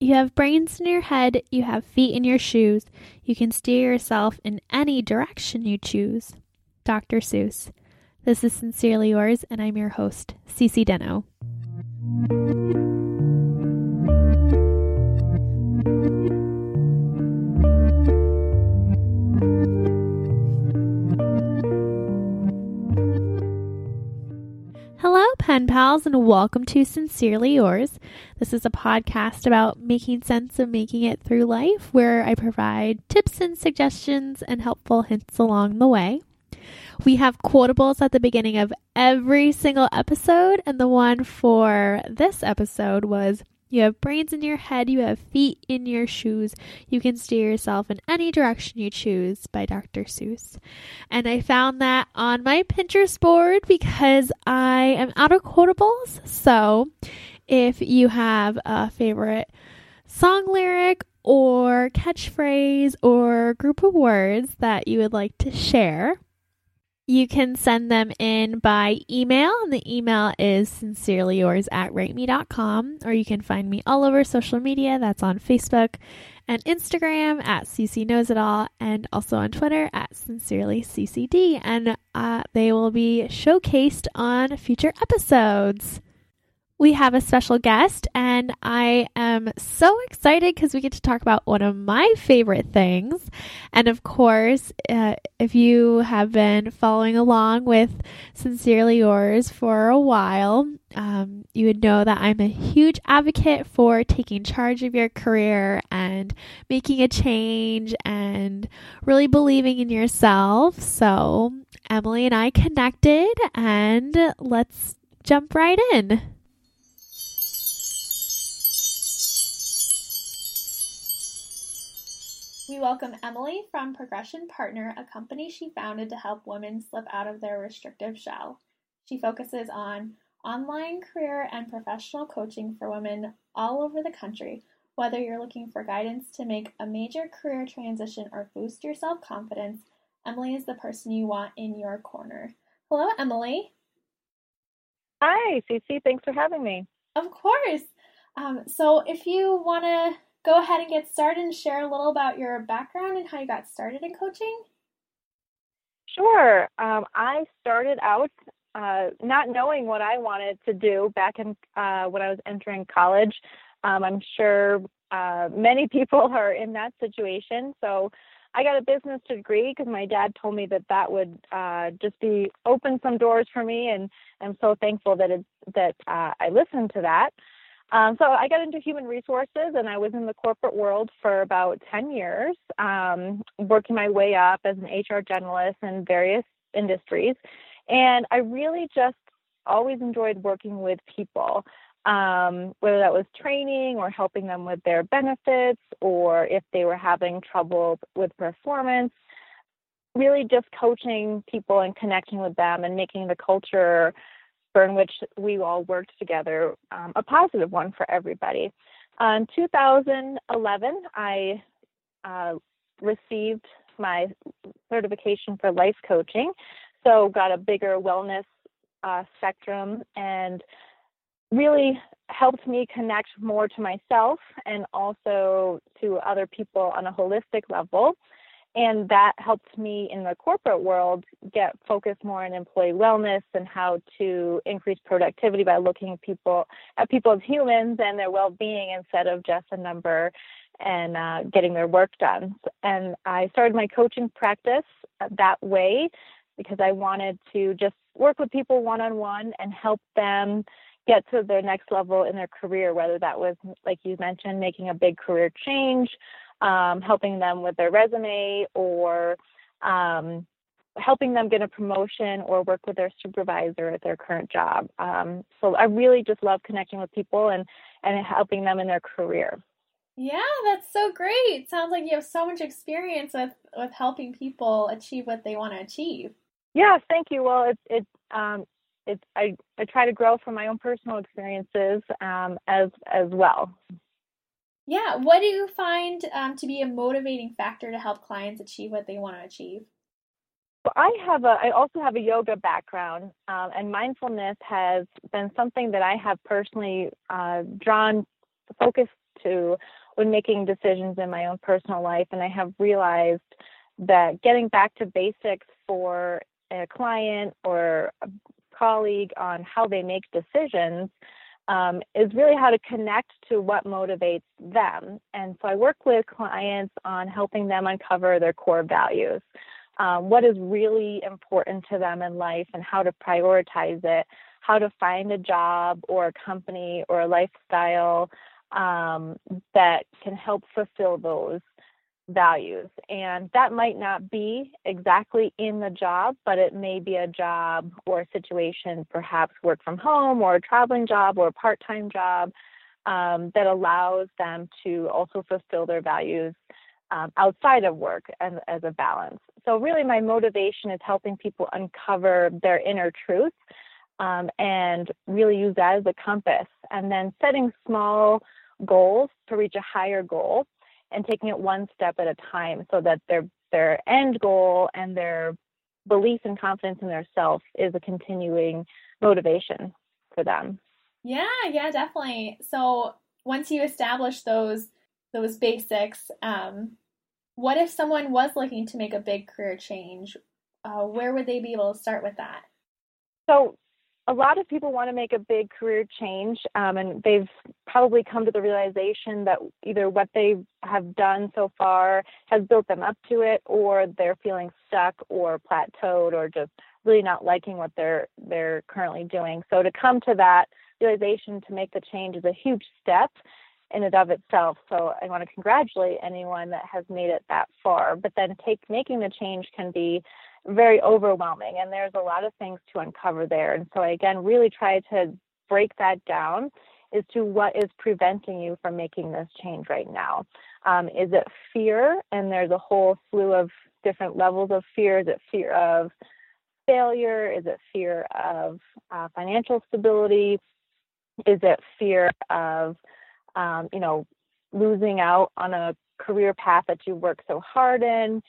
You have brains in your head, you have feet in your shoes. You can steer yourself in any direction you choose. Dr. Seuss. This is Sincerely Yours, and I'm your host, Cece Deno. Pen pals, and welcome to Sincerely Yours. This is a podcast about making sense of making it through life, where I provide tips and suggestions and helpful hints along the way. We have quotables at the beginning of every single episode, and the one for this episode was You have brains in your head, you have feet in your shoes, you can steer yourself in any direction you choose by Dr. Seuss. And I found that on my Pinterest board because I am out of quotables. So if you have a favorite song lyric or catchphrase or group of words that you would like to share, you can send them in by email, and the email is sincerely yours at rateme.com, or you can find me all over social media. That's on Facebook and Instagram at CC Knows It All, and also on Twitter at Sincerely CCD. And uh, they will be showcased on future episodes we have a special guest, and I am so excited because we get to talk about one of my favorite things. And of course, uh, if you have been following along with Sincerely Yours for a while, um, you would know that I'm a huge advocate for taking charge of your career and making a change and really believing in yourself. So, Emily and I connected, and let's jump right in. We welcome Emily from Progression Partner, a company she founded to help women slip out of their restrictive shell. She focuses on online career and professional coaching for women all over the country. Whether you're looking for guidance to make a major career transition or boost your self confidence, Emily is the person you want in your corner. Hello, Emily. Hi, Cece. Thanks for having me. Of course. Um, so, if you want to go ahead and get started and share a little about your background and how you got started in coaching? Sure. Um, I started out uh, not knowing what I wanted to do back in uh, when I was entering college. Um, I'm sure uh, many people are in that situation. So I got a business degree because my dad told me that that would uh, just be open some doors for me, and I'm so thankful that that uh, I listened to that. Um, so I got into human resources and I was in the corporate world for about 10 years, um, working my way up as an HR generalist in various industries. And I really just always enjoyed working with people, um, whether that was training or helping them with their benefits or if they were having trouble with performance. Really, just coaching people and connecting with them and making the culture in which we all worked together, um, a positive one for everybody. Uh, in 2011, I uh, received my certification for life coaching, so got a bigger wellness uh, spectrum and really helped me connect more to myself and also to other people on a holistic level and that helped me in the corporate world get focused more on employee wellness and how to increase productivity by looking at people at people as humans and their well-being instead of just a number and uh, getting their work done. And I started my coaching practice that way because I wanted to just work with people one-on-one and help them get to their next level in their career, whether that was, like you mentioned, making a big career change um, helping them with their resume or um, helping them get a promotion or work with their supervisor at their current job. Um, so I really just love connecting with people and, and helping them in their career. Yeah, that's so great. Sounds like you have so much experience with, with helping people achieve what they want to achieve. Yes, thank you. Well, it's it, um, it's I, I try to grow from my own personal experiences um, as as well. Yeah. What do you find um, to be a motivating factor to help clients achieve what they want to achieve? I have a. I also have a yoga background, um, and mindfulness has been something that I have personally uh, drawn focus to when making decisions in my own personal life. And I have realized that getting back to basics for a client or a colleague on how they make decisions um, is really how to connect to what motivates them. And so I work with clients on helping them uncover their core values. Um, what is really important to them in life and how to prioritize it, how to find a job or a company or a lifestyle um, that can help fulfill those values. And that might not be exactly in the job, but it may be a job or a situation, perhaps work from home or a traveling job or a part time job um, that allows them to also fulfill their values um, outside of work as, as a balance. So, really, my motivation is helping people uncover their inner truth um, and really use that as a compass, and then setting small goals to reach a higher goal and taking it one step at a time so that their their end goal and their belief and confidence in their self is a continuing motivation for them. Yeah, yeah, definitely. So once you establish those those basics, um, what if someone was looking to make a big career change? Uh, where would they be able to start with that? So a lot of people want to make a big career change, um, and they've probably come to the realization that either what they have done so far has built them up to it, or they're feeling stuck or plateaued, or just really not liking what they're they're currently doing. So to come to that realization to make the change is a huge step in and of itself. So I want to congratulate anyone that has made it that far. But then take making the change can be very overwhelming and there's a lot of things to uncover there. And so I again really try to break that down as to what is preventing you from making this change right now. Um, is it fear? And there's a whole slew of different levels of fear. Is it fear of failure? Is it fear of uh, financial stability? Is it fear of, um, you know, losing out on a career path that you work so hard in?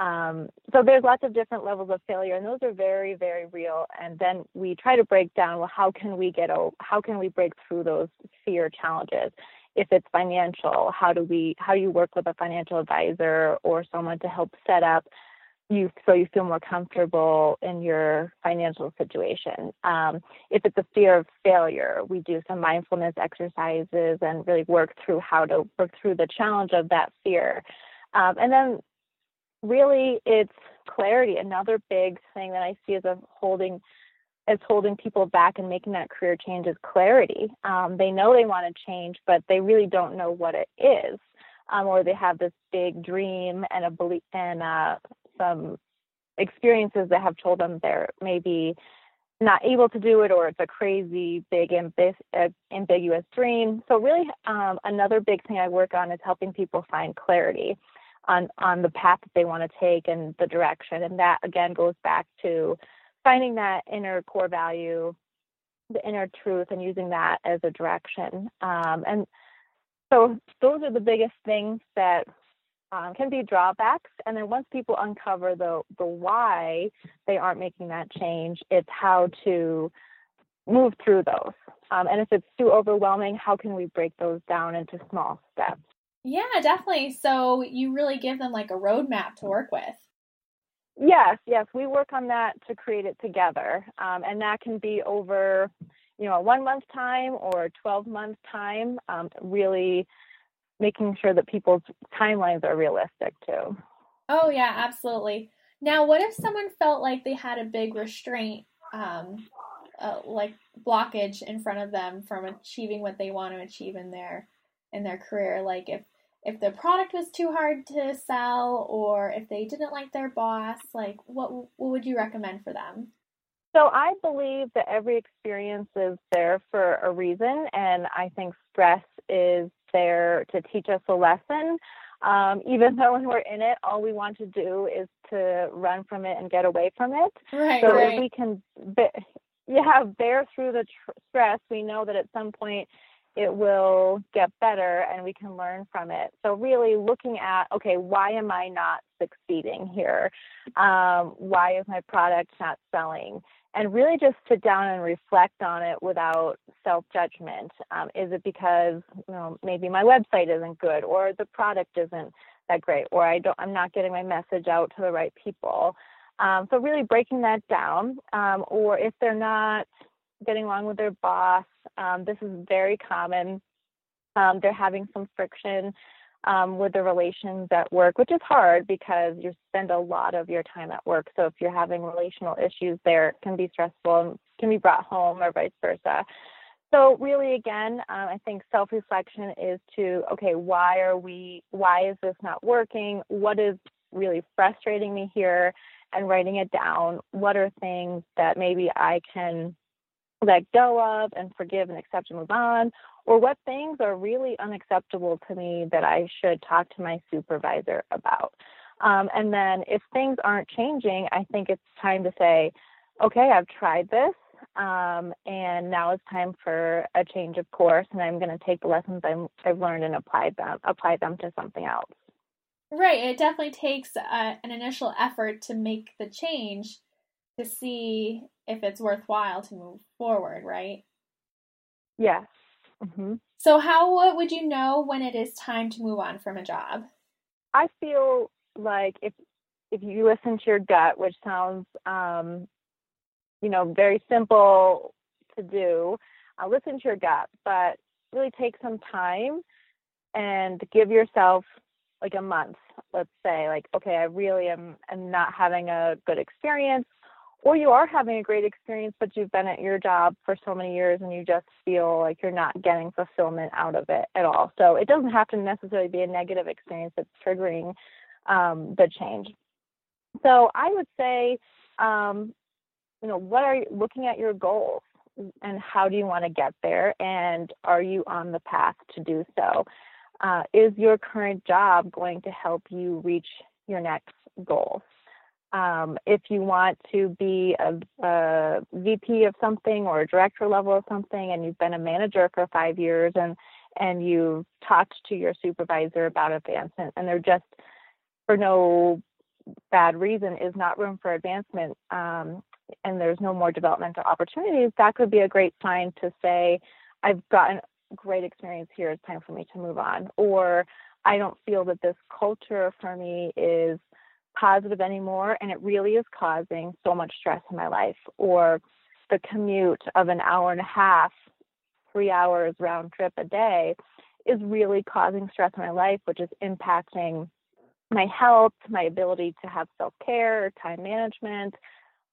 Um, so there's lots of different levels of failure, and those are very, very real. And then we try to break down, well, how can we get, how can we break through those fear challenges? If it's financial, how do we, how do you work with a financial advisor or someone to help set up you so you feel more comfortable in your financial situation. Um, if it's a fear of failure, we do some mindfulness exercises and really work through how to work through the challenge of that fear. Um, and then really it's clarity. Another big thing that I see as a holding as holding people back and making that career change is clarity. Um, they know they want to change, but they really don't know what it is, um, or they have this big dream and a belief and uh, some experiences that have told them they're maybe not able to do it or it's a crazy big uh, ambiguous dream so really um, another big thing i work on is helping people find clarity on on the path that they want to take and the direction. And that again goes back to finding that inner core value the inner truth and using that as a direction. Um, and so those are the biggest things that um, can be drawbacks. And then once people uncover the the why they aren't making that change it's how to move through those. Um, and if it's too overwhelming how can we break those down into small steps yeah, definitely. So you really give them like a roadmap to work with. Yes, yes, we work on that to create it together, um, and that can be over, you know, a one month time or twelve month time. Um, really making sure that people's timelines are realistic too. Oh yeah, absolutely. Now, what if someone felt like they had a big restraint, um, uh, like blockage in front of them from achieving what they want to achieve in their in their career? Like if if the product was too hard to sell or if they didn't like their boss, like what what would you recommend for them? So I believe that every experience is there for a reason, and I think stress is there to teach us a lesson. Um, even though when we're in it, all we want to do is to run from it and get away from it. Right, so right. if we can, be- yeah, bear through the tr- stress, we know that at some point it will get better and we can learn from it. So, really looking at okay, why am I not succeeding here? Um, why is my product not selling? and really just sit down and reflect on it without self judgment. Um, is it because you know maybe my website isn't good, or the product isn't that great, or I don't I'm not getting my message out to the right people? Um, so really breaking that down, um, or if they're not getting along with their boss, um, this is very common. Um, they're having some friction um, with the relations at work, which is hard because you spend a lot of your time at work. So if you're having relational issues there, it can be stressful and can be brought home or vice versa. So really, again, um, I think self-reflection is to okay, why are we? Why is this not working? What is really frustrating me here? And writing it down. What are things that maybe I can let go of and forgive and accept and move on? or what things are really unacceptable to me that I should talk to my supervisor about. Um, and then if things aren't changing, I think it's time to say, okay, I've tried this. Um, and now it's time for a change of course, and I'm going to take the lessons i have learned and apply them apply them to something else. Right. It definitely takes uh, an initial effort to make the change to see if it's worthwhile to move forward. Right. Yes. Mm-hmm. So, how would you know when it is time to move on from a job? I feel like if if you listen to your gut, which sounds, um, you know, very simple to do, uh, listen to your gut, but really take some time and give yourself like a month. Let's say, like, okay, I really am, am not having a good experience or you are having a great experience, but you've been at your job for so many years and you just feel like you're not getting fulfillment out of it at all. So it doesn't have to necessarily be a negative experience that's triggering um, the change. So I would say, um, you know, what are you looking at your goals and how do you want to get there? And are you on the path to do so? Uh, is your current job going to help you reach your next goal? Um, if you want to be a, a, VP of something or a director level of something, and you've been a manager for five years, and and you've talked to your supervisor about advancement, and they're just for no bad reason is not room for advancement, um, and there's no more developmental opportunities, that could be a great sign to say, I've gotten great experience here. It's time for me to move on, or I don't feel that this culture for me is positive anymore and it really is causing so much stress in my life or the commute of an hour and a half three hours round trip a day is really causing stress in my life which is impacting my health my ability to have self-care time management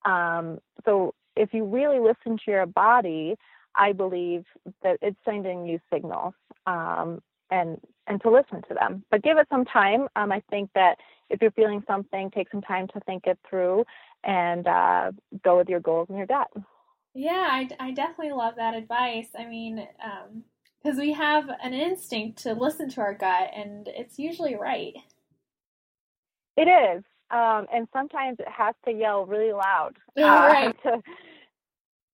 um, so if you really listen to your body i believe that it's sending you signals um, and and to listen to them. But give it some time. Um, I think that if you're feeling something, take some time to think it through and uh, go with your goals and your gut. Yeah, I, I definitely love that advice. I mean, because um, we have an instinct to listen to our gut, and it's usually right. It is. Um, and sometimes it has to yell really loud uh, right. to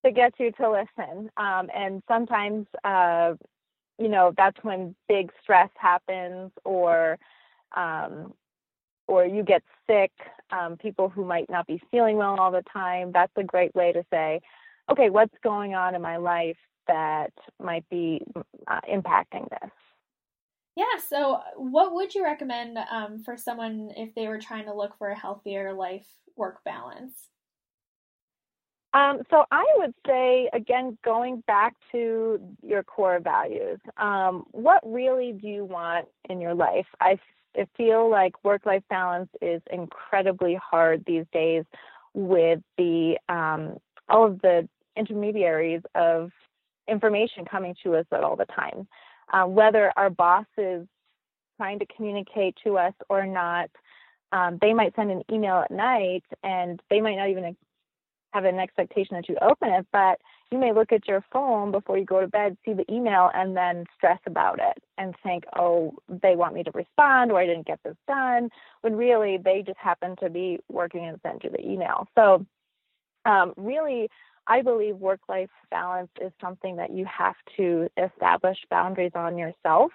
to get you to listen. Um, and sometimes uh, you know that's when big stress happens or um, or you get sick um, people who might not be feeling well all the time that's a great way to say okay what's going on in my life that might be uh, impacting this yeah so what would you recommend um, for someone if they were trying to look for a healthier life work balance um, so I would say, again, going back to your core values, um, what really do you want in your life? I, I feel like work life balance is incredibly hard these days with the um, all of the intermediaries of information coming to us at all the time. Uh, whether our boss is trying to communicate to us or not, um, they might send an email at night and they might not even have an expectation that you open it, but you may look at your phone before you go to bed, see the email, and then stress about it and think, oh, they want me to respond or I didn't get this done, when really they just happen to be working and send you the email. So, um, really, I believe work life balance is something that you have to establish boundaries on yourself.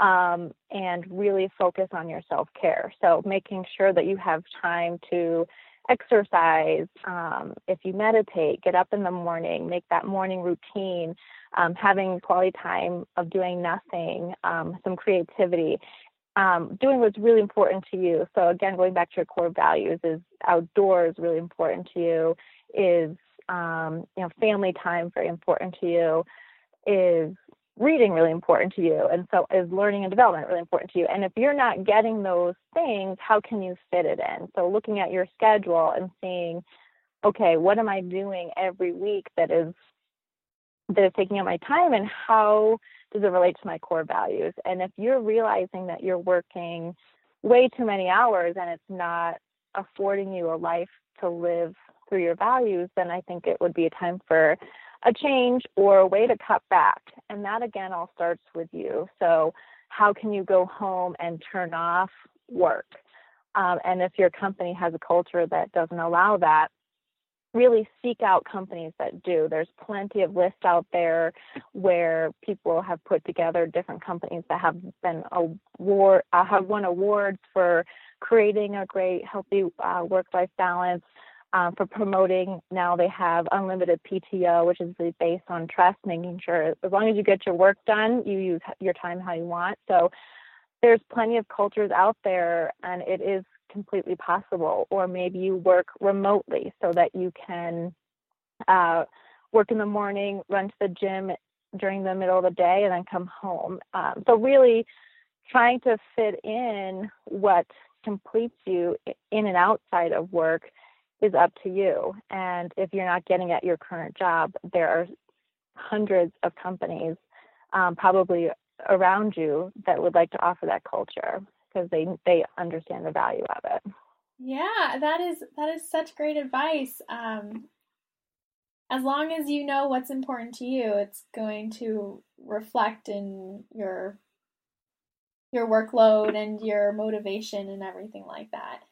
Um, and really focus on your self care. So, making sure that you have time to exercise, um, if you meditate, get up in the morning, make that morning routine, um, having quality time of doing nothing, um, some creativity, um, doing what's really important to you. So again, going back to your core values, is outdoors really important to you? Is um, you know family time very important to you? Is reading really important to you and so is learning and development really important to you. And if you're not getting those things how can you fit it in? So looking at your schedule and seeing okay what am i doing every week that is that is taking up my time and how does it relate to my core values? And if you're realizing that you're working way too many hours and it's not affording you a life to live through your values then i think it would be a time for a change or a way to cut back. And that again all starts with you. So, how can you go home and turn off work? Um, and if your company has a culture that doesn't allow that, really seek out companies that do. There's plenty of lists out there where people have put together different companies that have been award uh, have won awards for creating a great healthy uh, work-life balance um, for promoting. Now they have unlimited PTO, which is based on trust, making sure as long as you get your work done, you use your time how you want. So there's plenty of cultures out there, and it is completely possible. Or maybe you work remotely so that you can uh, work in the morning, run to the gym during the middle of the day, and then come home. Um, so really trying to fit in what completes you in and outside of work is up to you. And if you're not getting at your current job, there are hundreds of companies um, probably around you that would like to offer that culture because they they understand the value of it. Yeah, that is that is such great advice. Um, as long as you know what's important to you, it's going to reflect in your your workload and your motivation and everything like that.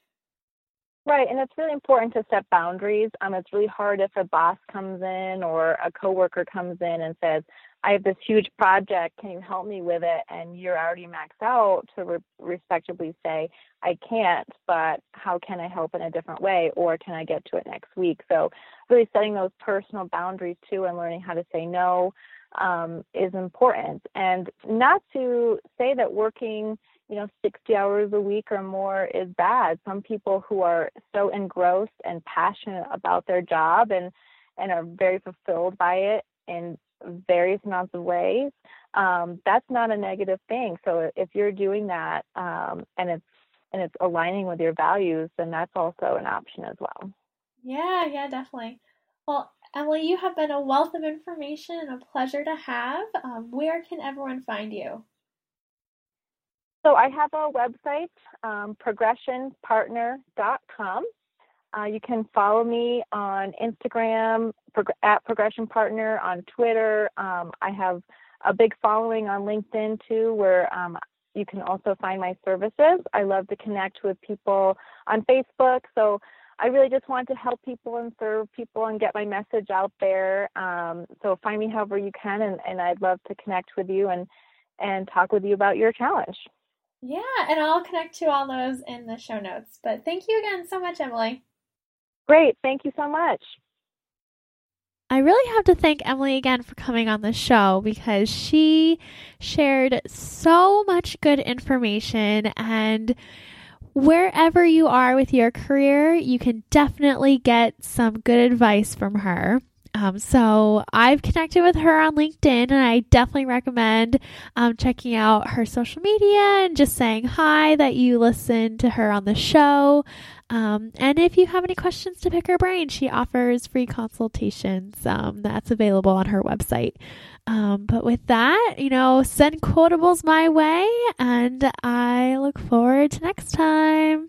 Right, and it's really important to set boundaries. Um, it's really hard if a boss comes in or a coworker comes in and says, "I have this huge project. Can you help me with it?" And you're already maxed out to re- respectively say, "I can't, but how can I help in a different way, or can I get to it next week?" So, really setting those personal boundaries too, and learning how to say no um, is important. And not to say that working you know 60 hours a week or more is bad. Some people who are so engrossed and passionate about their job and and are very fulfilled by it in various amounts of ways um, that's not a negative thing. So if you're doing that um, and it's and it's aligning with your values then that's also an option as well. Yeah yeah definitely. Well emily you have been a wealth of information and a pleasure to have. Um, where can everyone find you so I have a website, um, progressionpartner.com. Uh, you can follow me on Instagram prog- at Progression Partner, on Twitter. Um, I have a big following on LinkedIn too, where um, you can also find my services. I love to connect with people on Facebook. So I really just want to help people and serve people and get my message out there. Um, so find me however you can, and, and I'd love to connect with you and and talk with you about your challenge. Yeah, and I'll connect to all those in the show notes. But thank you again so much, Emily. Great. Thank you so much. I really have to thank Emily again for coming on the show because she shared so much good information and wherever you are with your career, you can definitely get some good advice from her. Um, so I've connected with her on LinkedIn, and I definitely recommend um, checking out her social media and just saying hi that you listened to her on the show. Um, and if you have any questions to pick her brain, she offers free consultations um, that's available on her website. Um, but with that, you know, send quotables my way, and I look forward to next time.